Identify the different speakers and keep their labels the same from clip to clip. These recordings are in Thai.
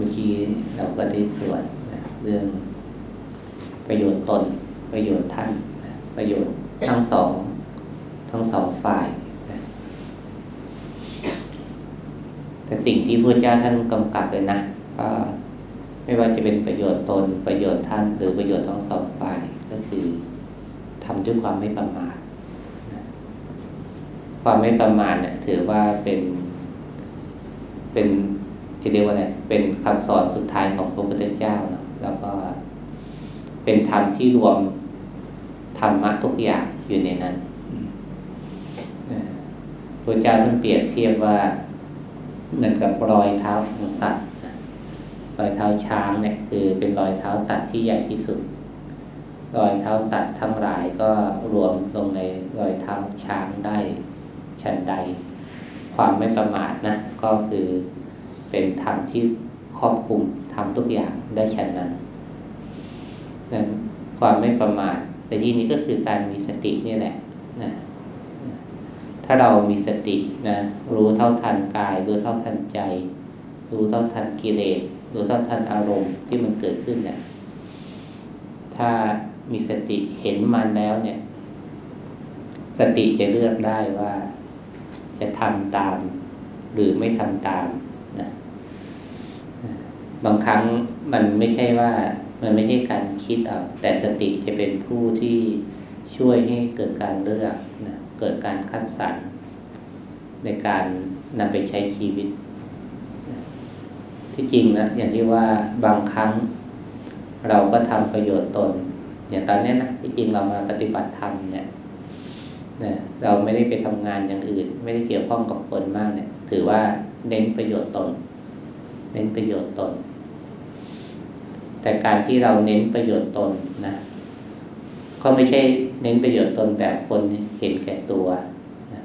Speaker 1: มื่อกี้เราก็ได้สวดนะเรื่องประโยชน์ตน ประโยชน์ท่านนะประโยชน์ทั้งสอง ทั้งสองฝ่ายนะแต่สิ่งที่พระเจ้าท่านกำกับเลยนะก็ไม่ว่าจะเป็นประโยชน์ตน ประโยชน์ท่าน หรือประโยชน์ทั้งสองฝ่ายก็คือทำด้วยความไม่ประมาทความไม่ประมาทเนี่ยถือว่าเป็นเป็น จะเรียกว่าอะไรเป็นคำสอนสุดท้ายของพระพุทธเจ้านะแล้วก็เป็นธรรมที่รวมธรรมะทุกอย่างอยู่ในนั้นพระเจ้าท่านเปรียบเทียบว่าเหมือนกับรอยเท้าของสัตว์รอยเท้าช้างเนี่ยคือเป็นรอยเท้าสัตว์ที่ใหญ่ที่สุด รอยเท้าสัตว์ทั้งหลายก็รวมลงในรอยเท้าช้างได้ชันใด ความไม่ประมาทนะก็คือ เป็นธรรมที่ครอบคลุมทำทุกอย่างได้ชันนั้นนั้นความไม่ประมาทแต่ที่นี้ก็คือการมีสตินี่แหละนะถ้าเรามีสตินะรู้เท่าทันกาย รู้เท่าทันใจ รู้เท่าทันกิเลสรู้เท่าทันอารมณ์ที่มันเกิดขึ้นเนี่ยถ้ามีสติเห็นมันแล้วเนี่ย สติจะเลือกได้ว่า จะทำตาม หรือไม่ทำตาม บางครั้งมันไม่ใช่ว่ามันไม่ใช่การคิดเอาแต่สติจะเป็นผู้ที่ช่วยให้เกิดการเลือกนะเกิดการคัดสรรในการนำไปใช้ชีวิต ที่จริงนะอย่างที่ว่าบางครั้งเราก็ทำประโยชน์ตน อย่างตอนนี้นะที่จริงเรามาปฏิบัติธรรมเนี่ยนะเราไม่ได้ไปทำงานอย่างอื่น ไม่ได้เกี่ยวข้องกับคนมากเนี่ย ถือว่าเน้นประโยชน์ตน เน้นประโยชน์ตน แต่การที่เราเน้นประโยชน์ตนนะก็ไม่ใช่เน้นประโยชน์ตนแบบคนเห็นแก่ตัวนะ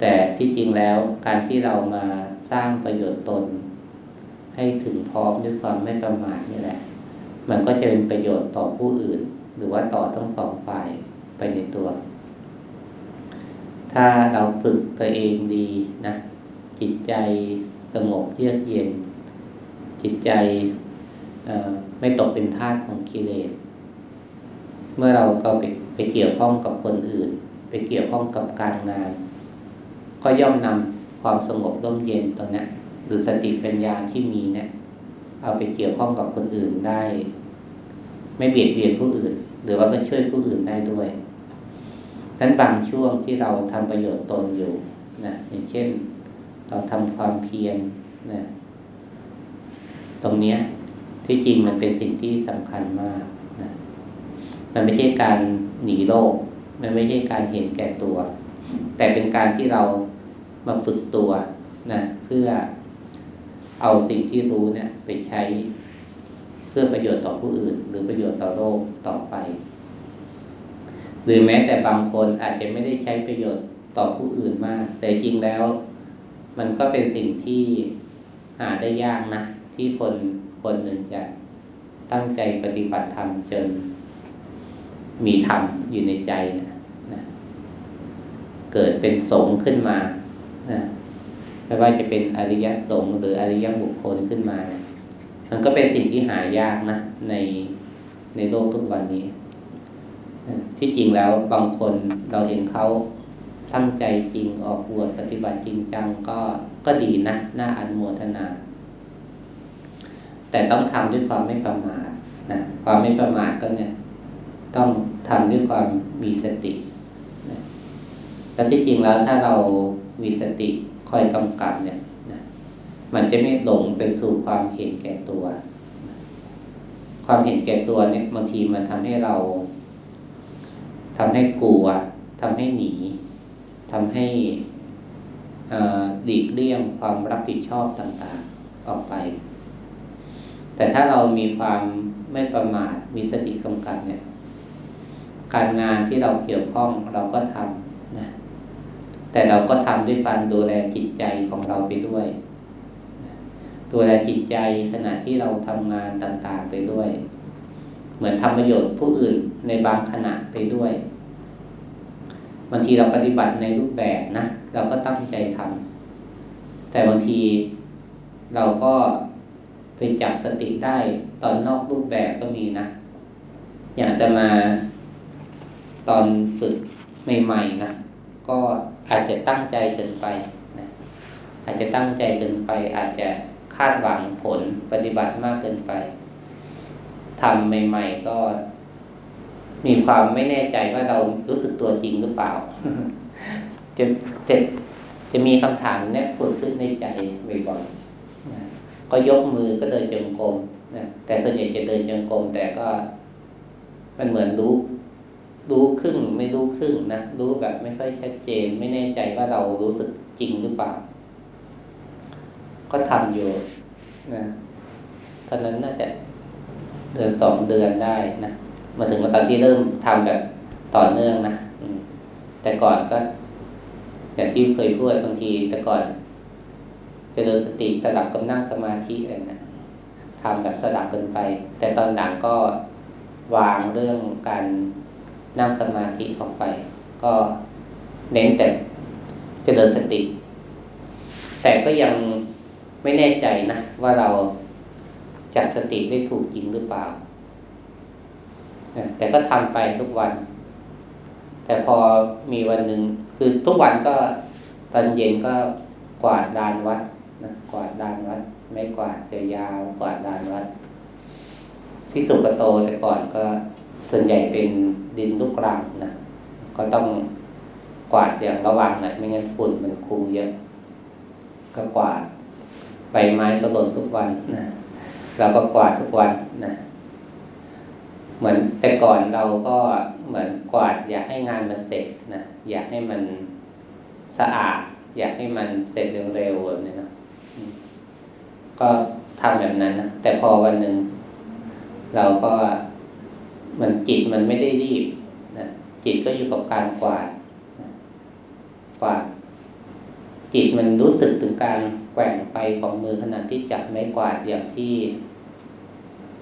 Speaker 1: แต่ที่จริงแล้วการที่เรามาสร้างประโยชน์ตน ให้ถึงพร้อมด้วยความไม่ประมาทนี่แหละ มันก็จะเป็นประโยชน์ต่อผู้อื่น หรือว่าต่อทั้งสองฝ่ายไปในตัว ถ้าเราฝึกตัวเองดีนะจิตใจสงบเยือกเย็น จิตใจ ไม่ตกเป็นทาสของกิเลส เมื่อเราก็ไปไปเกี่ยวข้องกับคนอื่น ไปเกี่ยวข้องกับการงาน ก็ย่อมนำความสงบร่มเย็นตรงนี้หรือสติปัญญาที่มีเนี่ย เอาไปเกี่ยวข้องกับคนอื่นได้ ไม่เบียดเบียนผู้อื่น หรือว่าก็ช่วยผู้อื่นได้ด้วยนั้นบางช่วงที่เราทำประโยชน์ตนอยู่นะอย่างเช่น เราทำความเพียรนะตรงเนี้ย ที่จริงมันเป็นสิ่งที่สำคัญมากนะมันไม่ใช่การหนีโลก มันไม่ใช่การเห็นแก่ตัว แต่เป็นการที่เรามาฝึกตัวนะเพื่อเอาสิ่งที่รู้เนี่ย ไปใช้เพื่อประโยชน์ต่อผู้อื่น หรือประโยชน์ต่อโลกต่อไป หรือแม้แต่บางคนอาจจะไม่ได้ใช้ประโยชน์ต่อผู้อื่นมาก แต่จริงแล้ว มันก็เป็นสิ่งที่หาได้ยากนะที่คน คนหนึ่งจะตั้งใจปฏิบัติธรรมจนมีธรรมอยู่ในใจนะนะเกิดเป็นสงฆ์ขึ้นมานะไม่ว่าจะเป็นอริยสงฆ์หรืออริยบุคคลขึ้นมานะมันก็เป็นสิ่งที่หายากนะในในโลกทุกวันนี้ ที่จริงแล้วบางคนเราเห็นเขาตั้งใจจริงออกบวชปฏิบัติจริงจังก็ก็ดีนะน่าอนุโมทนา แต่ต้องทำด้วยความไม่ประมาทนะความไม่ประมาทก็เนี่ย ต้องทำด้วยความมีสตินะแล้วที่จริงแล้วถ้าเรามีสติคอยกำกับเนี่ยนะมันจะไม่หลงไปสู่ความเห็นแก่ตัว ความเห็นแก่ตัวเนี่ยบางทีมันทำให้เราทำให้กลัวทำให้หนีทำให้หลีกเลี่ยงความรับผิดชอบต่างๆ ออกไป แต่ถ้าเรามีความไม่ประมาทมีสติกำกับเนี่ย การงานที่เราเกี่ยวข้องเราก็ทำนะแต่เราก็ทำด้วยการดูแลจิตใจของเราไปด้วยดูแลจิตใจขณะที่เราทำงานต่างๆไปด้วย เหมือนทำประโยชน์ผู้อื่นในบางขณะไปด้วยบางทีเราปฏิบัติในรูปแบบนะเราก็ตั้งใจทำแต่บางทีเราก็ ไปจับสติได้ตอนนอกรูปแบบก็มีนะ อย่างจะมาตอนฝึกใหม่ๆนะก็อาจจะตั้งใจเกินไปนะอาจจะตั้งใจเกินไป อาจจะคาดหวังผลปฏิบัติมากเกินไปทำใหม่ ๆ ก็มีความไม่แน่ใจว่าเรารู้สึกตัวจริงหรือเปล่า จะจะจะมีคำถามเนี้ยผุดขึ้นในใจบ่อยๆน ก็ยกมือก็เดินจงกรมนะแต่ส่วนใหญ่จะเดินจงกรมแต่ก็ มันเหมือนรู้รู้ครึ่งไม่รู้ครึ่งนะรู้แบบไม่ค่อยชัดเจน ไม่แน่ใจว่าเรารู้สึกจริงหรือเปล่า ก็ทำอยู่นะตอนนั้นน่าจะเดือนสองเดือนได้นะมาถึงมาตอนที่เริ่มทำแบบต่อเนื่องนะแต่ก่อนก็อย่างที่เคยพูดบางทีแต่ก่อน จะเดินสติสลับกับนั่งสมาธิอะไรนะทำแบบสลับกันไป แต่ตอนหลังก็วางเรื่องการนั่งสมาธิออกไป ก็เน้นแต่จะเดินสติ แต่ก็ยังไม่แน่ใจนะว่าเราจับสติได้ถูกจริงหรือเปล่า แต่ก็ทำไปทุกวัน แต่พอมีวันหนึ่งคือทุกวันก็ตอนเย็นก็กวาดดานวัด นะกวาดดานวัด ไม่กวาดยาวกวาดดานวัด ที่สุกโตแต่ก่อนก็ส่วนใหญ่เป็นดินลูกรังนะก็ต้องกวาดอย่างระวังนะไม่งั้นฝุ่นมันคุมเยอะ ก็กวาดใบไม้ก็หล่นทุกวันนะเราก็กวาดทุกวันนะเหมือนแต่ก่อนเราก็เหมือนกวาด อยากให้งานมันเสร็จนะอยากให้มันสะอาด อยากให้มันเสร็จเร็วๆแบบนี้นะ ก็ทำแบบนั้นนะแต่พอวันหนึ่งเราก็มันจิตมันไม่ได้รีบนะจิตก็อยู่กับการกวาดกวาดจิตมันรู้สึกถึงการแกว่งไปของมือขณะที่จับไม้กวาดอย่างที่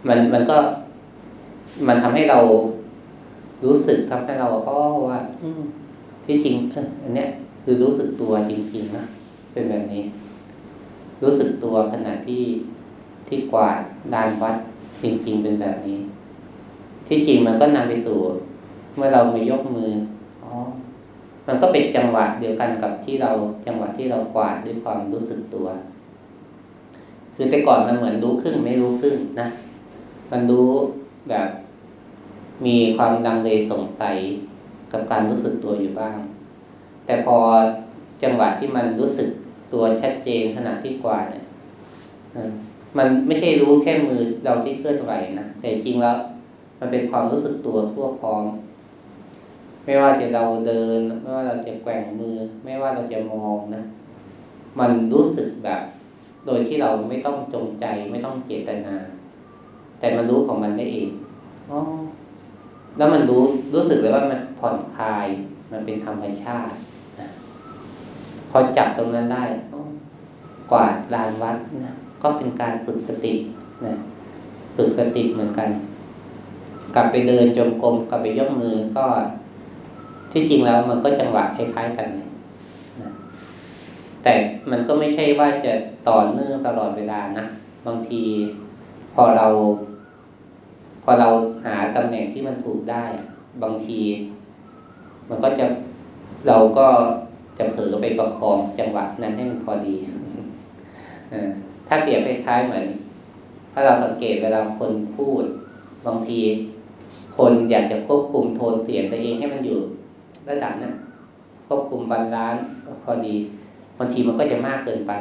Speaker 1: มันมันก็มันทำให้เรารู้สึกทำให้เราก็ว่าที่จริงอันเนี้ย คือรู้สึกตัวจริงๆนะเป็นแบบนี้ รู้สึกตัวขณะที่ที่กวาดดานวัดจริง ๆ เป็นแบบนี้ ที่จริงมันก็นำไปสู่ เมื่อเรามายกมืออ๋อมันก็เป็นจังหวะเดียวกันกับที่เราจังหวะที่เรากวาดด้วยความรู้สึกตัว คือแต่ก่อนมันเหมือนรู้ครึ่งไม่รู้ครึ่งนะมันรู้แบบมีความดังเลยสงสัยกับการรู้สึกตัวอยู่บ้าง แต่พอจังหวะที่มันรู้สึก ตัวชัดเจนขณะที่กวาดเนี่ยมันไม่ใช่รู้แค่มือเราที่เคลื่อนไหวนะแต่จริงแล้ว มันเป็นความรู้สึกตัวทั่วพร้อม ไม่ว่าจะเราเดิน ไม่ว่าเราจะแกว่งมือ ไม่ว่าเราจะมองนะ มันรู้สึกแบบ โดยที่เราไม่ต้องจงใจไม่ต้องเจตนา แต่มันรู้ของมันได้เองอแล้วมันรู้รู้สึกเลยว่ามันผ่อนคลาย มันเป็นธรรมชาติ พอจับตรงนั้นได้ กวาดลานวัดนะก็เป็นการฝึกสตินะฝึกสติเหมือนกัน กลับไปเดินจมกรมกลับไปยกมือก็ที่จริงแล้วมันก็จังหวะคล้ายๆกันนะแต่มันก็ไม่ใช่ว่าจะต่อเนื่องตลอดเวลานะบางทีพอเรา พอเราหาตำแหน่งที่มันถูกได้ บางที มันก็จะเราก็ จะเผลอไปประคองจังหวะนั้นให้มันพอดีถ้าเปรียบคล้ายๆเหมือน ถ้าเราสังเกตเวลาคนพูด บางที คนอยากจะควบคุมโทนเสียงตัวเองให้มันอยู่ระดับนั้นควบคุมบาลานซ์พอดีบางทีมันก็จะมากเกินไป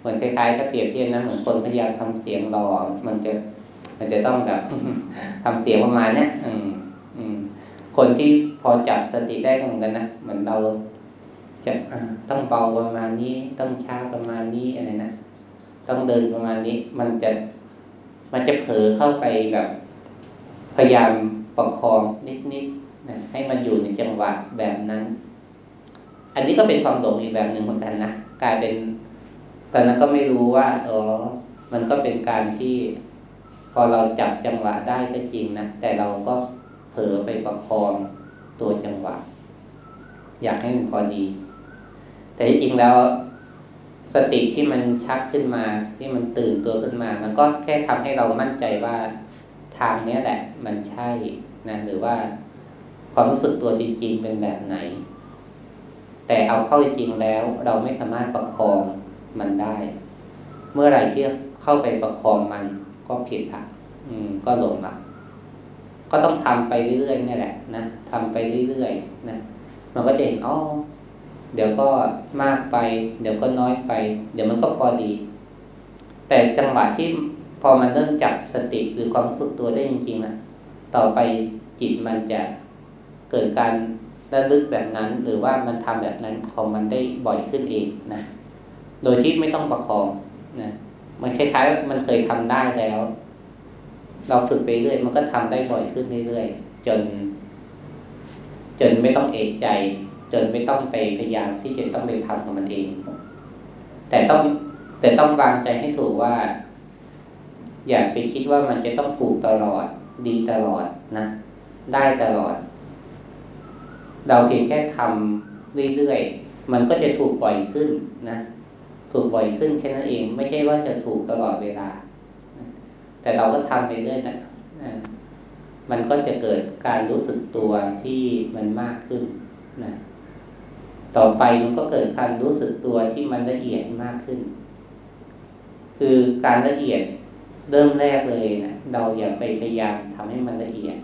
Speaker 1: เหมือนคล้ายๆถ้าเปรียบเทียบนะเหมือนคนพยายามทำเสียงรอมันจะ มันจะต้องแบบทำเสียงประมาณเนี้ยอืมอืมคนที่ พอจับสติได้เหมือนกันนะเหมือนเราจะต้องเบาประมาณนี้ต้องช้าประมาณนี้อะไรนะต้องเดินประมาณนี้ มันจะมันจะเผลอเข้าไปแบบพยายามประคองนิดๆนะให้มันอยู่ในจังหวะแบบนั้น อันนี้ก็เป็นความหลงอีกแบบหนึ่งเหมือนกันนะกลายเป็นตอนนั้นก็ไม่รู้ว่าอ๋อมันก็เป็นการที่ พอเราจับจังหวะได้ก็จริงนะแต่เราก็เผลอไปประคอง ตัวจังหวะ อยากให้มันพอดี แต่ที่จริงแล้วสติที่มันชักขึ้นมา ที่มันตื่นตัวขึ้นมา มันก็แค่ทำให้เรามั่นใจว่าทางนี้แหละ มันใช่นะหรือว่าความรู้สึกตัวจริง ๆ เป็นแบบไหน แต่เอาเข้าจริงแล้ว เราไม่สามารถประคองมันได้ เมื่อไหร่ที่เข้าไปประคองมันก็ผิดอะ อืม ก็หลงอะ ก็ต้องทำไปเรื่อยๆนี่แหละนะทำไปเรื่อยๆนะมันก็จะเห็นอ๋อเดี๋ยวก็มากไป เดี๋ยวก็น้อยไป เดี๋ยวมันก็พอดี แต่จังหวะที่พอมันเริ่มจับสติหรือความสุขตัวได้จริงๆนะต่อไปจิตมันจะเกิดการระลึกแบบนั้น หรือว่ามันทำแบบนั้นของมันได้บ่อยขึ้นเองนะโดยที่ไม่ต้องประคองนะมันคล้ายๆมันเคยทำได้แล้ว เราฝึกไปเรื่อยมันก็ทำได้บ่อยขึ้นเรื่อยๆจน จนไม่ต้องเอกใจ จนไม่ต้องไปพยายามที่จะต้องไปทำของมันเอง แต่ต้อง แต่ต้องวางใจให้ถูกว่า อย่าไปคิดว่ามันจะต้องถูกตลอด ดีตลอดนะได้ตลอด เราเพียงแค่ทำเรื่อยๆมันก็จะถูกปล่อยขึ้นนะถูกปล่อยขึ้นแค่นั้นเอง ไม่ใช่ว่าจะถูกตลอดเวลา แต่เราก็ทำไปเรื่อยนะมันก็จะเกิดการรู้สึกตัวที่มันมากขึ้นนะต่อไปมันก็เกิดการรู้สึกตัวที่มันละเอียดมากขึ้น คือการละเอียดเริ่มแรกเลยนะเราอย่าไปพยายามทำให้มันละเอียด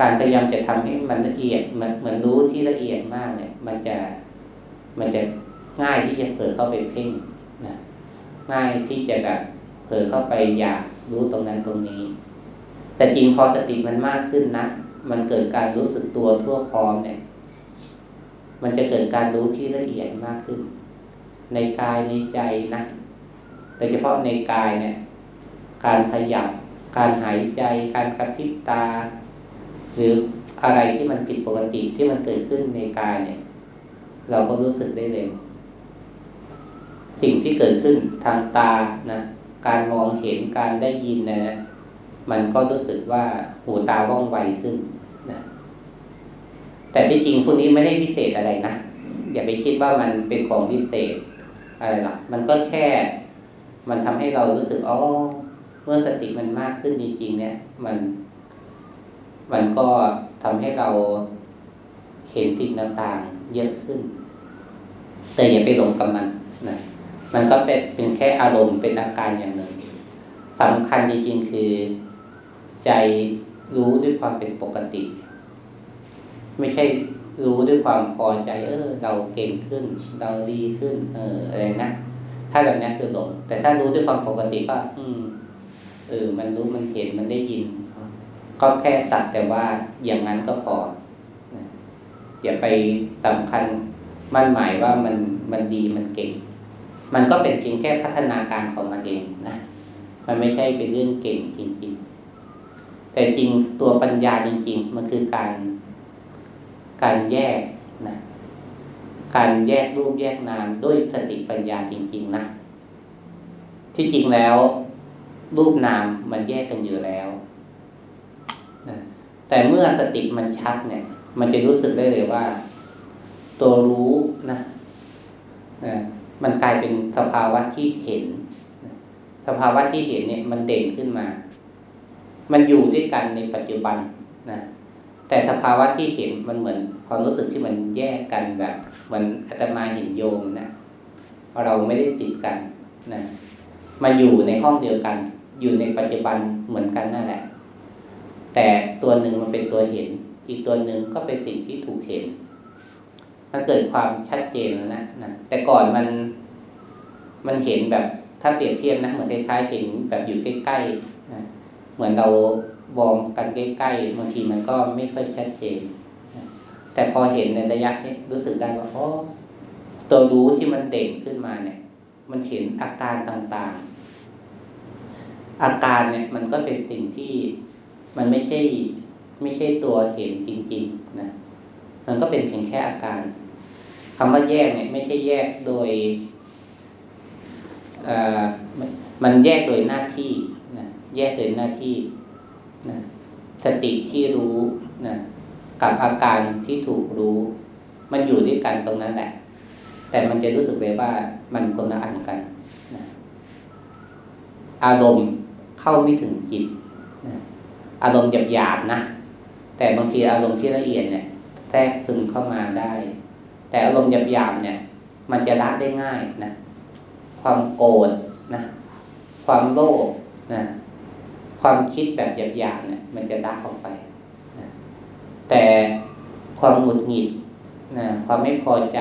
Speaker 1: การพยายามจะทำให้มันละเอียดมันเหมือนรู้ที่ละเอียดมากเนี่ย มันจะมันจะง่ายที่จะเผลอเข้าไปเพ่งนะง่ายที่จะแบบ เผลอเข้าไปอยากรู้ตรงนั้นตรงนี้ แต่จริงพอสติมันมากขึ้นนะ มันเกิดการรู้สึกตัวทั่วพร้อมเนี่ย มันจะเกิดการรู้ที่ละเอียดมากขึ้น ในกายในใจนะโดยเฉพาะในกายเนี่ย การขยับ การหายใจ การกระพริบตา หรืออะไรที่มันผิดปกติที่มันเกิดขึ้นในกายเนี่ย เราก็รู้สึกได้เร็วสิ่งที่เกิดขึ้นทางตานะ การมองเห็นการได้ยินนะมันก็รู้สึกว่าหูตาว่องไวขึ้นนะแต่ที่จริงพวกนี้ไม่ได้พิเศษอะไรนะอย่าไปคิดว่ามันเป็นของพิเศษอะไรหรอกมันก็แค่ มันทำให้เรารู้สึกอ๋อเมื่อสติมันมากขึ้นจริงๆเนี่ย มัน มันก็ทำให้เราเห็นสิ่งต่างๆเยอะขึ้น แต่อย่าไปหลงกับมันนะ มันก็เป็นเป็นแค่อารมณ์เป็นอาการอย่างหนึ่งสำคัญจริงๆคือใจรู้ด้วยความเป็นปกติ ไม่ใช่รู้ด้วยความพอใจ เออ เราเก่งขึ้น เราดีขึ้น เอออะไรนะถ้าแบบนี้คือหลงแต่ถ้ารู้ด้วยความปกติก็ อืมเออมันรู้มันเห็นมันได้ยิน ก็แค่สักแต่ว่าอย่างนั้นก็พออย่าไปสำคัญมั่นหมายว่ามันมันดีมันเก่ง มันก็เป็นเพียงแค่พัฒนาการของมันเองนะ มันไม่ใช่เป็นเรื่องเก่งจริงๆ แต่จริงตัวปัญญาจริง ๆ มันคือการ การแยกนะ การแยกรูปแยกนามด้วยสติปัญญาจริง ๆนะ ที่จริงแล้ว รูปนามมันแยกกันอยู่แล้วนะแต่เมื่อสติมันชัดเนี่ย มันจะรู้สึกได้เลยว่า ตัวรู้นะนะ มันกลายเป็นสภาวะที่เห็น สภาวะที่เห็นเนี่ย มันเด่นขึ้นมา มันอยู่ด้วยกันในปัจจุบันนะแต่สภาวะที่เห็นมันเหมือนความรู้สึกที่มันแยกกันแบบมันอาตมาเห็นโยมนะเราไม่ได้ติดกันนะมาอยู่ในห้องเดียวกัน อยู่ในปัจจุบันเหมือนกันนั่นแหละ แต่ตัวหนึ่งมันเป็นตัวเห็น อีกตัวหนึ่งก็เป็นสิ่งที่ถูกเห็น มันเกิดความชัดเจนนะนะแต่ก่อนมันมันเห็นแบบถ้าเปรียบเทียบนะเหมือนคล้ายๆเห็นแบบอยู่ใกล้ๆนะเหมือนเรามองกันใกล้ๆบางทีมันก็ไม่ค่อยชัดเจนนะแต่พอเห็นในระยะนี้รู้สึกได้ว่าอ๋อตัวรู้ที่มันเด่นขึ้นมาเนี่ย มันเห็นอาการต่างๆ อาการเนี่ย มันก็เป็นสิ่งที่มันไม่ใช่ ไม่ใช่ตัวเห็นจริง ๆ นะ มันก็เป็นเพียงแค่อาการคำว่าแยกเนี่ยไม่ใช่แยกโดยมันแยกโดยหน้าที่นะแยกโดยหน้าที่นะสติที่รู้นะกับอาการที่ถูกรู้ มันอยู่ด้วยกันตรงนั้นแหละ แต่มันจะรู้สึกเลยว่ามันคนละอันกันนะอารมณ์เข้าไม่ถึงจิตนะอารมณ์หยาบๆนะ แต่บางทีอารมณ์ที่ละเอียดเนี่ย แทรกซึมเข้ามาได้ แต่อารมณ์หยาบๆเนี่ย มันจะละได้ง่ายนะความโกรธนะความโลภนะความคิดแบบหยาบๆเนี่ย มันจะละออกไปนะแต่ความหงุดหงิดนะความไม่พอใจ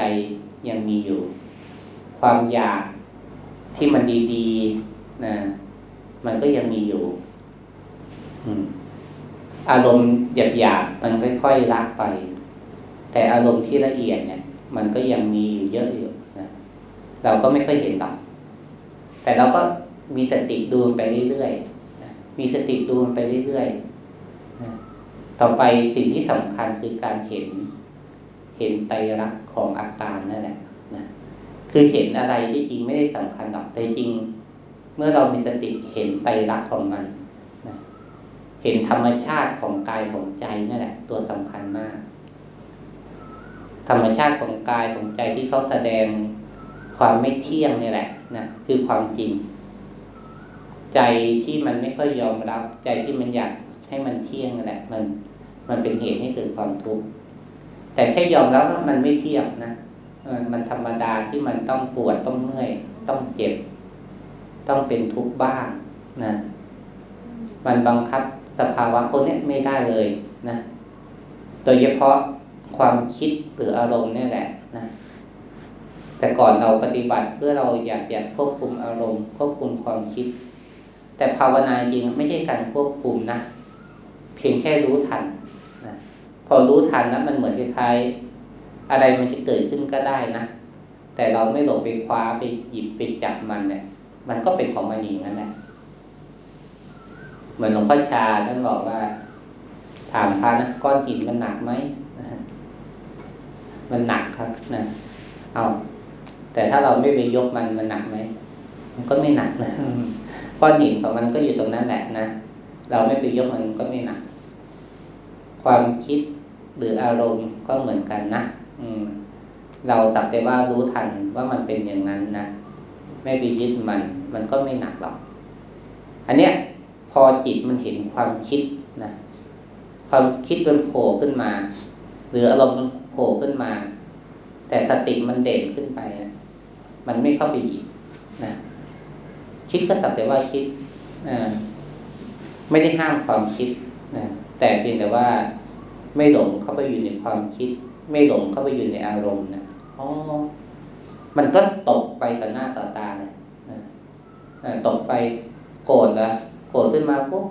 Speaker 1: ยังมีอยู่ ความอยากที่มันดีๆนะมันก็ยังมีอยู่อืมอารมณ์หยาบๆมันค่อยๆละไป แต่อารมณ์ที่ละเอียดเนี่ย มันก็ยังมีอยู่เยอะอยู่นะเราก็ไม่ค่อยเห็นหรอกแต่เราก็มีสติดูไปเรื่อยๆมีสติดูไปเรื่อยๆต่อไปสิ่งที่สำคัญคือการเห็น เห็นไตรลักษณ์ของอาการนั่นแหละนะคือเห็นอะไรที่จริงไม่ได้สำคัญหรอกแต่จริง เมื่อเรามีสติเห็นไตรลักษณ์ของมันเห็นธรรมชาติของกายของใจนั่นแหละ ตัวสำคัญมาก ธรรมชาติของกายของใจที่เขาแสดงความไม่เที่ยงนี่แหละนะคือความจริง ใจที่มันไม่ค่อยยอมรับ ใจที่มันอยากให้มันเที่ยงนั่นแหละ มัน มันเป็นเหตุให้เกิดความทุกข์แต่แค่ยอมรับว่ามันไม่เที่ยงนะมันธรรมดาที่มันต้องปวดต้องเมื่อย ต้องเจ็บ ต้องเป็นทุกข์บ้างนะมันบังคับสภาวะพวกนี้ไม่ได้เลยนะโดยเฉพาะ ความคิดหรืออารมณ์นี่แหละนะแต่ก่อนเราปฏิบัติเพื่อเราอยากอยากควบคุมอารมณ์ ควบคุมความคิด แต่ภาวนาจริงไม่ใช่การควบคุมนะเพียงแค่รู้ทันนะพอรู้ทันนะมันเหมือนคล้ายๆอะไรมันจะเกิดขึ้นก็ได้นะแต่เราไม่หลงไปคว้าไปหยิบไปจับมันเนี่ย มันก็เป็นของมันเองนั่นแหละเหมือนหลวงพ่อชาท่านบอกว่า ถามพระนะก้อนหินมันหนักไหม มันหนักครับนะเอาแต่ถ้าเราไม่ไปยกมันมันหนักไหมมันก็ไม่หนักนะก้อนหินของมันก็อยู่ตรงนั้นแหละนะเราไม่ไปยกมันก็ไม่หนัก ความคิดหรืออารมณ์ก็เหมือนกันนะอืม เราสักแต่ว่ารู้ทันว่ามันเป็นอย่างนั้นนะไม่ไปยึดมัน มันก็ไม่หนักหรอก อันเนี้ย พอจิตมันเห็นความคิดนะความคิดมันโผล่ขึ้นมา หรืออารมณ์มัน ผล่ขึ้นมา แต่สติมันเด่นขึ้นไปนะมันไม่เข้าไปหยิบนะคิดก็สักแต่ว่าคิดนะไม่ได้ห้ามความคิดนะแต่เพียงแต่ว่าไม่หลงเข้าไปอยู่ในความคิด ไม่หลงเข้าไปอยู่ในอารมณ์นะอ๋อมันก็ตกไปต่อหน้าต่อตาเลยนะตกไปโกรธล้วโผล่ขึ้นมาปุ๊บ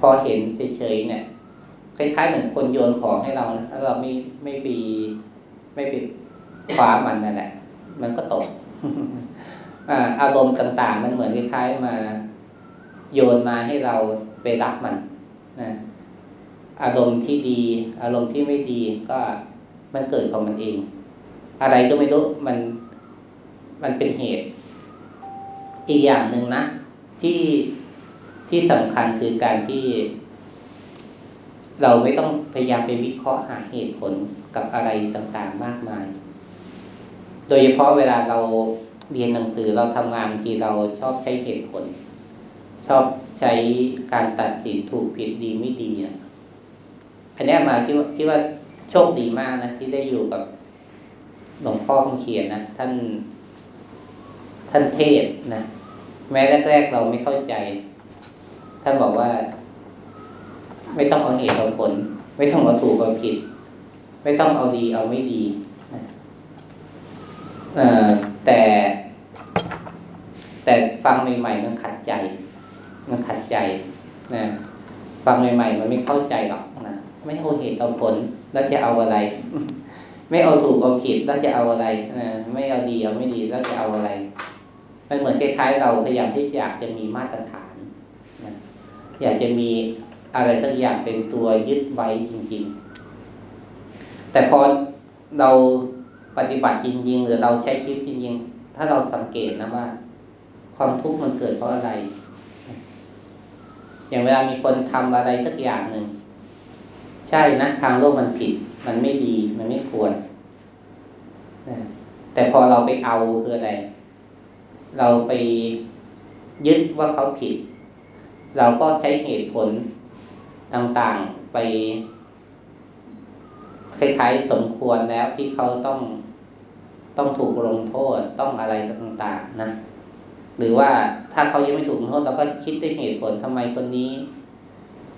Speaker 1: พอเห็นเฉยๆเนี่ย คล้ายๆเหมือนคนโยนของให้เราถ้าเราไม่ไม่ปีไม่ไปคว้ามันนั่นแหละ มันก็ตกอารมณ์ต่างๆ มันเหมือนคล้ายๆมาโยนมาให้เราไปรับมันนะอารมณ์ที่ดี อารมณ์ที่ไม่ดีก็มันเกิดของมันเอง อะไรก็ไม่รู้มันมันเป็นเหตุ อีกอย่างหนึ่งนะ ที่ที่สำคัญคือการที่ เราไม่ต้องพยายามไปวิเคราะห์หาเหตุผลกับอะไรต่างๆมากมาย โดยเฉพาะเวลาเราเรียนหนังสือเราทำงานทีเราชอบใช้เหตุผล ชอบใช้การตัดสินถูกผิดดีไม่ดีอะอันนี้มาคิดว่าคิดว่าโชคดีมากนะที่ได้อยู่กับหลวงพ่อคงเขียนนะท่าน ท่านเทศนะแม้แรกๆเราไม่เข้าใจ ท่านบอกว่า ไม่ต้องเอาเหตุเอาผล ไม่ต้องเอาถูกเอาผิด ไม่ต้องเอาดีเอาไม่ดีแต่แต่ฟังใหม่ๆมันขัดใจ มันขัดใจนะฟังใหม่ๆมันไม่เข้าใจหรอกนะไม่เอาเหตุเอาผลแล้วจะเอาอะไร ไม่เอาถูกเอาผิดแล้วจะเอาอะไรนะไม่เอาดีเอาไม่ดีแล้วจะเอาอะไรมันเหมือนคล้ายๆ เราพยายามที่อยากจะมีมาตรฐานนะอยากจะมี อะไรสักอย่างเป็นตัวยึดไว้จริง ๆ แต่พอเราปฏิบัติจริง ๆ หรือเราใช้ชีวิตจริง ๆ ถ้าเราสังเกตนะว่า ความทุกข์มันเกิดเพราะอะไร อย่างเวลามีคนทำอะไรสักอย่างหนึ่ง ใช่นะทางโลกมันผิด มันไม่ดี มันไม่ควรแต่พอเราไปเอาคืออะไร เราไปยึดว่าเขาผิด เราก็ใช้เหตุผล ต่างๆไปคล้ายๆสมควรแล้วที่เขาต้องต้องถูกลงโทษต้องอะไรต่างๆนะหรือว่าถ้าเขายังไม่ถูกลงโทษเราก็คิดด้วยเหตุผลทำไมคนนี้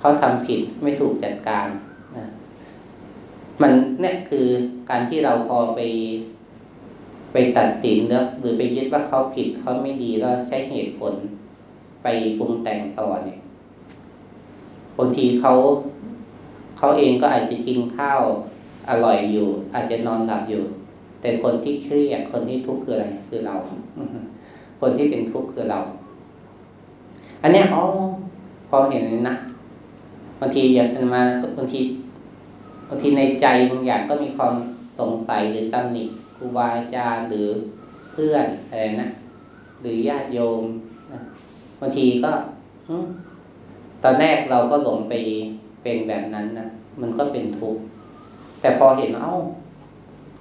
Speaker 1: เขาทำผิดไม่ถูกจัดการนะมันเนี่ยคือการที่เราพอไป ไปตัดสินหรือไปยึดว่าเขาผิดเขาไม่ดีแล้วใช้เหตุผลไปปรุงแต่งต่อเนี่ย บางทีเขาเขาเองก็อาจจะกินข้าวอร่อยอยู่ อาจจะนอนหลับอยู่ แต่คนที่เครียดคนที่ทุกข์คืออะไรคือเรา คนที่เป็นทุกข์คือเรา อันนี้ยอ๋พอเห็นนะบางทีอยากมาบางทีบางทีในใจบางอย่างก็มีความสงสัยหรือตำหนิครูบาอาจารย์หรือเพื่อนอะไรนะหรือญาติโยมบางทีก็ ตอนแรกเราก็หลงไปเป็นแบบนั้นนะมันก็เป็นทุกข์แต่พอเห็นเอ้า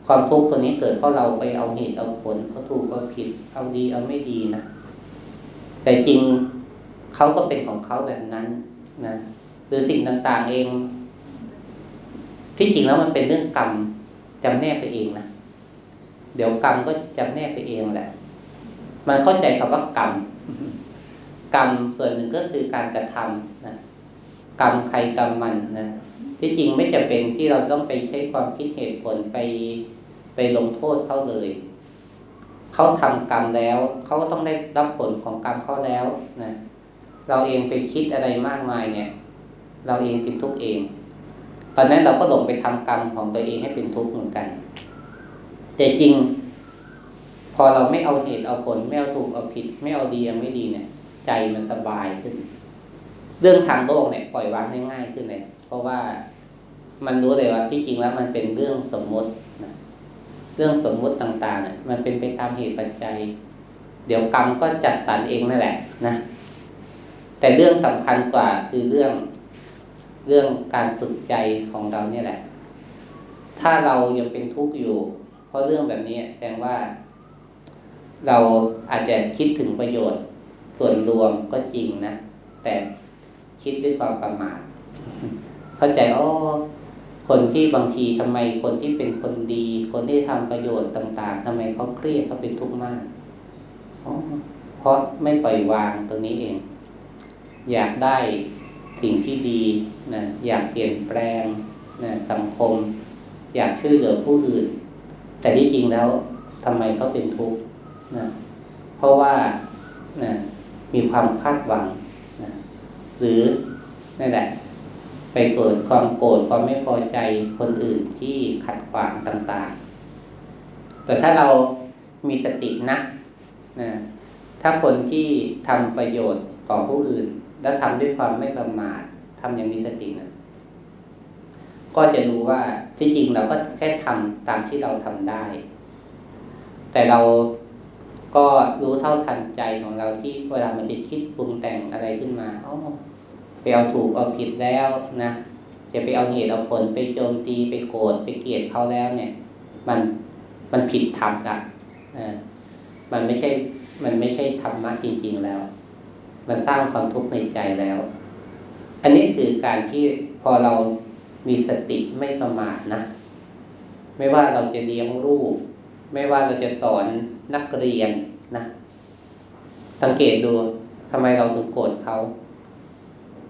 Speaker 1: ความทุกข์ตัวนี้เกิดเพราะเราไปเอาเหตุเอาผลเขาถูกก็ผิด เอาดีเอาไม่ดีนะแต่จริงเขาก็เป็นของเขาแบบนั้นนะหรือสิ่งต่างๆเอง ที่จริงแล้วมันเป็นเรื่องกรรมจำแนกไปเองนะเดี๋ยวกรรมก็จำแนกไปเองแหละ มันเข้าใจคำว่ากรรม กรรมส่วนหนึ่งก็คือการกระทำนะกรรมใครกรรมมันนะที่จริงไม่จะเป็นที่เราต้องไปใช้ความคิดเหตุผลไปไปลงโทษเขาเลยเขาทำกรรมแล้วเขาก็ต้องได้รับผลของกรรมเขาแล้วนะเราเองไปคิดอะไรมากมายเนี่ย เราเองเป็นทุกข์เอง ตอนนั้นเราก็หลงไปทำกรรมของตัวเองให้เป็นทุกข์เหมือนกัน แต่จริง พอเราไม่เอาเหตุเอาผล ไม่เอาถูกเอาผิด ไม่เอาดีเอาไม่ดีเนี่ย ใจมันสบายขึ้น เรื่องทางโลกเนี่ยปล่อยวางได้ง่ายขึ้นเลยเพราะว่ามันรู้เลยว่าที่จริงแล้วมันเป็นเรื่องสมมตินะเรื่องสมมุติต่างๆเนี่ยมันเป็นไปตามเหตุปัจจัย เดี๋ยวกรรมก็จัดสรรเองนั่นแหละนะแต่เรื่องสำคัญกว่าคือเรื่องเรื่องการฝึกใจของเราเนี่ยแหละ ถ้าเรายังเป็นทุกข์อยู่ เพราะเรื่องแบบนี้แสดงว่า เราอาจจะคิดถึงประโยชน์ ส่วนรวมก็จริงนะ แต่คิดด้วยความประมาทเข้าใจอ๋อคนที่บางทีทำไมคนที่เป็นคนดี คนที่ทำประโยชน์ต่าง ๆทำไมเขาเครียดเขาเป็นทุกข์มากเพราะไม่ปล่อยวางตรงนี้เอง อยากได้สิ่งที่ดีนะอยากเปลี่ยนแปลงนะสังคม อยากช่วยเหลือผู้อื่น แต่ที่จริงแล้วทำไมเขาเป็นทุกข์นะเพราะว่านะ มีความคาดหวังนะหรือนั่นแหละ ไปเกิดความโกรธความไม่พอใจคนอื่นที่ขัดขวางต่างๆ แต่ถ้าเรามีสตินะนะถ้าคนที่ทำประโยชน์ต่อผู้อื่น แล้วทำด้วยความไม่ประมาททำอย่างมีสตินะก็จะรู้ว่าที่จริงเราก็แค่ทำตามที่เราทำได้ แต่เรา ก็รู้เท่าทันใจของเราที่เวลามันจะคิดปรุงแต่งอะไรขึ้นมาอ๋อไปเอาถูกเอาผิดแล้วนะจะไปเอาเหตุเอาผลไปโจมตีไปโกรธไปเกลียดเขาแล้วเนี่ย มันมันผิดธรรมละมันไม่ใช่ มันไม่ใช่ธรรมะจริง ๆแล้ว มันสร้างความทุกข์ในใจแล้ว อันนี้คือการที่พอเรามีสติไม่ประมาทนะ ไม่ว่าเราจะเลี้ยงลูก ไม่ว่าเราจะสอนนักเรียนนะสังเกตดูทำไมเราถึงโกรธเขา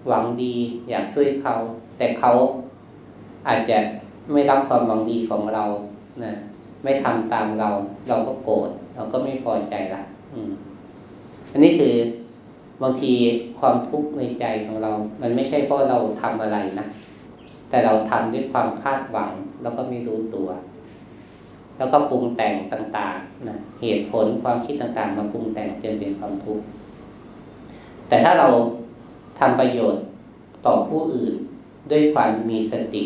Speaker 1: หวังดีอยากช่วยเขา แต่เขาอาจจะไม่รับความหวังดีของเรานะไม่ทำตามเรา เราก็โกรธเราก็ไม่พอใจละอือันนี้คือบางทีความทุกข์ในใจของเรา มันไม่ใช่เพราะเราทำอะไรนะแต่เราทำด้วยความคาดหวัง แล้วก็ไม่รู้ตัว แล้วก็ปรุงแต่งต่างๆนะเหตุผลความคิดต่างๆ มาปรุงแต่งจนเป็นความทุกข์แต่ถ้าเราทำประโยชน์ต่อผู้อื่นด้วยความมีสติ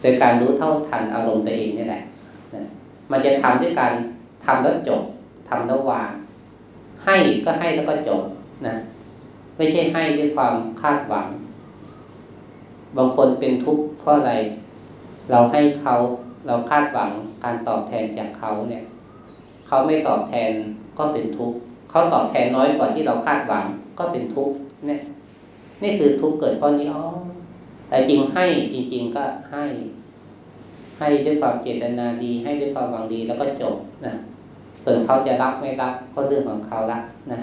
Speaker 1: โดยการรู้เท่าทันอารมณ์ตัวเองนี่แหละนะมันจะทำด้วยการทำแล้วจบทำแล้ววาง ให้ก็ให้แล้วก็จบนะ ไม่ใช่ให้ด้วยความคาดหวัง บางคนเป็นทุกข์เพราะอะไร เราให้เขา เราคาดหวังการตอบแทนจากเขาเนี่ย เขาไม่ตอบแทนก็เป็นทุกข์เขาตอบแทนน้อยกว่าที่เราคาดหวังก็เป็นทุกข์เนี่ย นี่คือทุกข์เกิดข้อนี้อ๋อแต่จริงให้จริง ๆก็ให้ ให้ด้วยความเจตนาดี ให้ด้วยความหวังดีแล้วก็จบนะส่วนเขาจะรับไม่รับก็เรื่องของเขาละนะ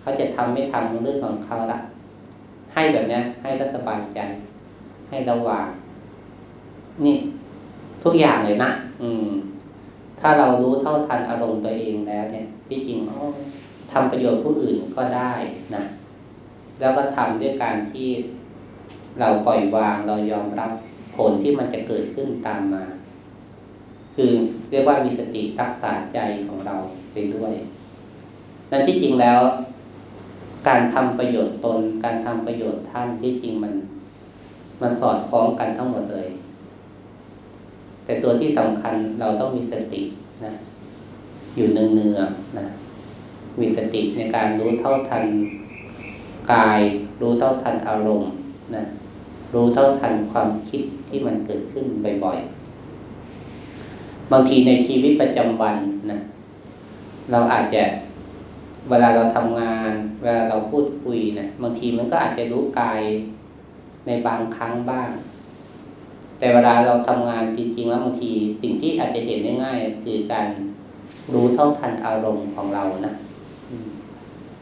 Speaker 1: เขาจะทำไม่ทำเรื่องของเขาละให้แบบนี้ให้รัสบายใจ ให้ระวางนี่ ทุกอย่างเลยนะอืม ถ้าเรารู้เท่าทันอารมณ์ตัวเองแล้ว เนี่ย ที่จริงทำประโยชน์ผู้อื่นก็ได้นะแล้วก็ทำด้วยการที่เราปล่อยวางเรายอมรับผลที่มันจะเกิดขึ้นตามมา คือเรียกว่ามีสติรักษาใจของเราไปด้วยนั้นที่จริงแล้ว การทำประโยชน์ตน การทำประโยชน์ท่านที่จริงมัน มันสอดคล้องกันทั้งหมดเลย แต่ตัวที่สำคัญเราต้องมีสตินะอยู่เนืองๆนะมีสติในการรู้เท่าทันกาย รู้เท่าทันอารมณ์นะรู้เท่าทันความคิดที่มันเกิดขึ้นบ่อยๆ บางทีในชีวิตประจำวันนะเราอาจจะเวลาเราทำงาน เวลาเราพูดคุยนะบางทีมันก็อาจจะรู้กายในบางครั้งบ้าง แต่เวลาเราทำงานจริงๆแล้วบางที สิ่งที่อาจจะเห็นได้ง่ายคือการรู้เท่าทันอารมณ์ของเรานะ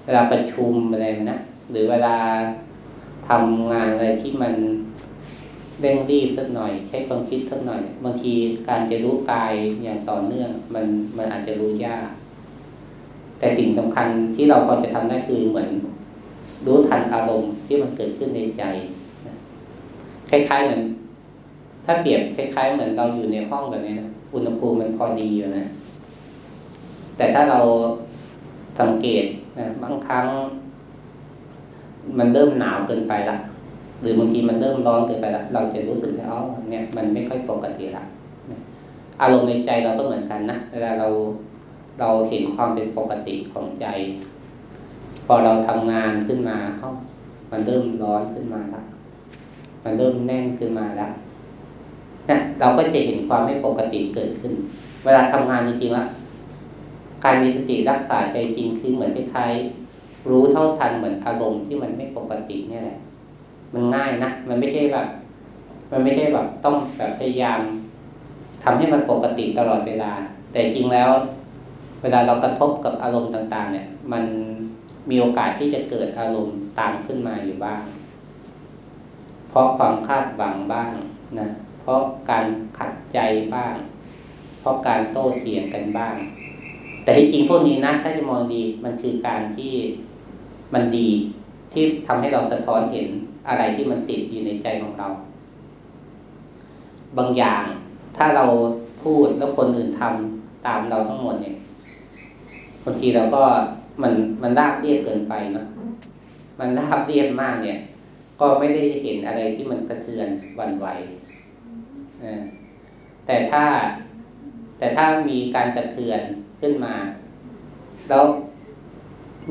Speaker 1: เวลาประชุมอะไรนะหรือเวลาทำงานอะไรที่มันเร่งรีบสักหน่อย ใช้ความคิดสักหน่อย บางทีการจะรู้กายอย่างต่อเนื่อง มันมันอาจจะรู้ยาก แต่สิ่งสำคัญที่เราพอจะทำได้คือเหมือน รู้ทันอารมณ์ที่มันเกิดขึ้นในใจคล้ายๆเหมือน ถ้าเปรียบคล้ายๆ เหมือนเราอยู่ในห้องแบบนี้นะอุณหภูมิมันพอดีอยู่นะ แต่ถ้าเราสังเกตนะบางครั้ง มันเริ่มหนาวเกินไปละหรือบางทีมันเริ่มร้อนเกินไปละเราจะรู้สึกว่าอ๋อเนี่ยมันไม่ค่อยปกติละอารมณ์ในใจเราก็เหมือนกันนะเวลาเราเราเห็นความเป็นปกติของใจ พอเราทำงานขึ้นมาเขามันเริ่มร้อนขึ้นมาละมันเริ่มแน่นขึ้นมาแล้ว นี่ยเราก็จะเห็นความไม่ปกติเกิดขึ้น เวลาทำงานจริงๆว่าการมีสติรักษาใจจริงคือเหมือนคล้ายรู้เท่าทันเหมือนอารมณ์ที่มันไม่ปกติเนี่ยแหละ มันง่ายนะมันไม่ใช่แบบ มันไม่ใช่แบบต้องแบบพยายามทำให้มันปกติตลอดเวลา แต่จริงแล้ว เวลาเรากระทบกับอารมณ์ต่าง ๆ เนี่ย มันมีโอกาสที่จะเกิดอารมณ์ตามขึ้นมาอยู่บ้าง เพราะความคาดหวังบ้างนะ เพราะการขัดใจบ้าง เพราะการโต้เถียงกันบ้าง แต่ที่จริงพวกนี้นะถ้าจะมองดีมันคือการที่มันดีที่ทำให้เราสะท้อนเห็นอะไรที่มันติดอยู่ในใจของเรา บางอย่างถ้าเราพูดแล้วคนอื่นทำตามเราทั้งหมดเนี่ยบางทีเราก็มันมันราบเรียบเกินไปเนาะมันราบเรียบมากเนี่ย ก็ไม่ได้เห็นอะไรที่มันกระเทือนวันไหว แต่ถ้าแต่ถ้ามีการกระเทือนขึ้นมา แล้ว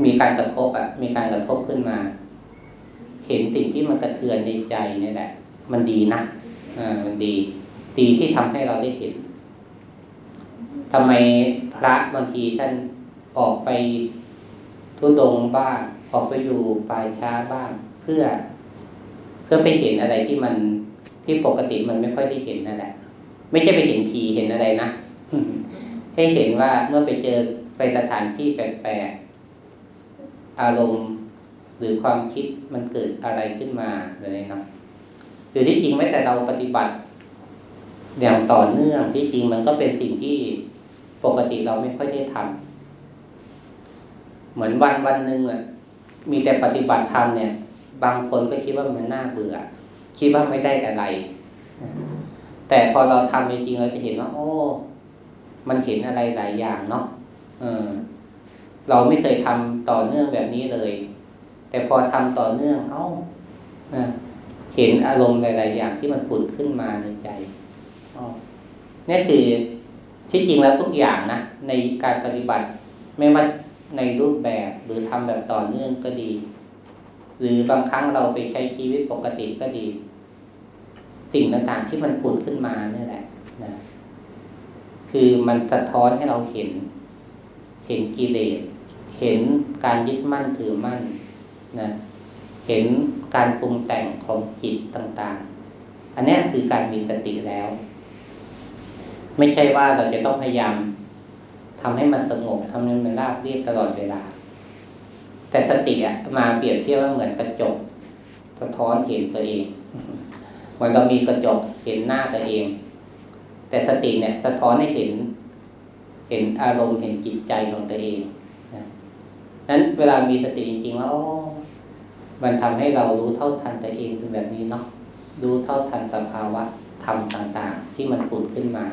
Speaker 1: มีการกระทบอะ มีการกระทบขึ้นมา เห็นสิ่งที่มันกระเทือนในใจนี่แหละ มันดีนะอ่ามันดี ดีที่ทำให้เราได้เห็นทำไมพระบางทีท่านออกไปทุดงบ้างออกไปอยู่ปลายช้าบ้าง เพื่อ เพื่อไปเห็นอะไรที่มัน ที่ปกติมันไม่ค่อยได้เห็นนั่นแหละ ไม่ใช่ไปเห็นผีเห็นอะไรนะให้เห็นว่าเมื่อไปเจอไปสถานที่แปลกอารมณ์หรือความคิดมันเกิดอะไรขึ้นมาเลยนะหรือที่จริงไม่แต่เราปฏิบัติ อย่างต่อเนื่องที่จริงมันก็เป็นสิ่งที่ปกติเราไม่ค่อยได้ทำเหมือนวันวันหนึ่งอะมีแต่ปฏิบัติธรรมเนี่ย บางคนก็คิดว่ามันน่าเบื่อ คิดว่าไม่ได้อะไร แต่พอเราทำจริงๆเราจะเห็นว่า โอ้ มันเห็นอะไรหลายอย่างเนาะเออ เราไม่เคยทำต่อเนื่องแบบนี้เลย แต่พอทำต่อเนื่อง เอ้าเห็นอารมณ์หลาย ๆ อย่างที่มันผุดขึ้นมาในใจนี่คือที่จริงแล้วทุกอย่างนะในการปฏิบัติไม่ว่าในรูปแบบหรือทำแบบต่อเนื่องก็ดี หรือบางครั้งเราไปใช้ชีวิตปกติก็ดี สิ่งต่างๆที่มันผุดขึ้นมานี่แหละนะคือมันสะท้อนให้เราเห็น เห็นกิเลสเห็นการยึดมั่นถือมั่นนะเห็นการปรุงแต่งของจิตต่างๆ อันนี้คือการมีสติแล้ว ไม่ใช่ว่าเราจะต้องพยายามทำให้มันสงบทำให้มันราบเรียบตลอดเวลา แต่สติอะมาเปรียบเทียบว่าเหมือนกระจกสะท้อนเห็นตัวเอง มือนเรามีกระจกเห็นหน้าตัวเอง แต่สติเนี่ย สะท้อนให้เห็น เห็นอารมณ์เห็นจิตใจของตัวเองนะนั้นเวลามีสติจริงๆแล้วมันทำให้เรารู้เท่าทันตัวเองเป็นแบบนี้เนาะรู้เท่าทันสภาวะธรรมต่างๆ ที่มันผุดขึ้นมา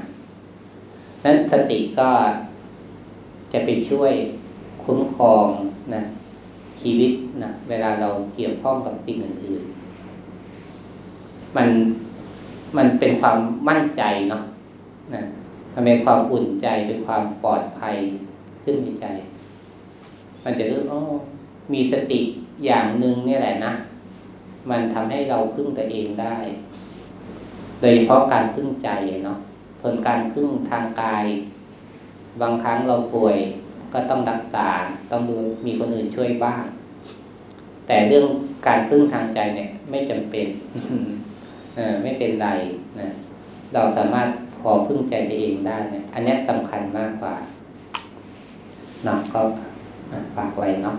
Speaker 1: นั้นสติก็จะไปช่วยคุ้มครองนะชีวิตนะเวลาเราเกี่ยวข้องกับสิ่งอื่นๆ มันมันเป็นความมั่นใจเนาะนะมันเป็นความอุ่นใจเป็นความปลอดภัยขึ้นในใจ มันจะรู้อ๋อมีสติอย่างหนึ่งนี่แหละนะมันทำให้เราพึ่งตัวเองได้ โดยเฉพาะการพึ่งใจเนาะส่วนการพึ่งทางกาย บางครั้งเราป่วยก็ต้องรักษา ต้องดูมีคนอื่นช่วยบ้าง แต่เรื่องการพึ่งทางใจเนี่ย ไม่จำเป็น ไม่เป็นไรนะเราสามารถพอพึ่งใจตัวเองได้นี่อันนี้สำคัญมากกว่าเนาะก็ฝากไว้เนาะ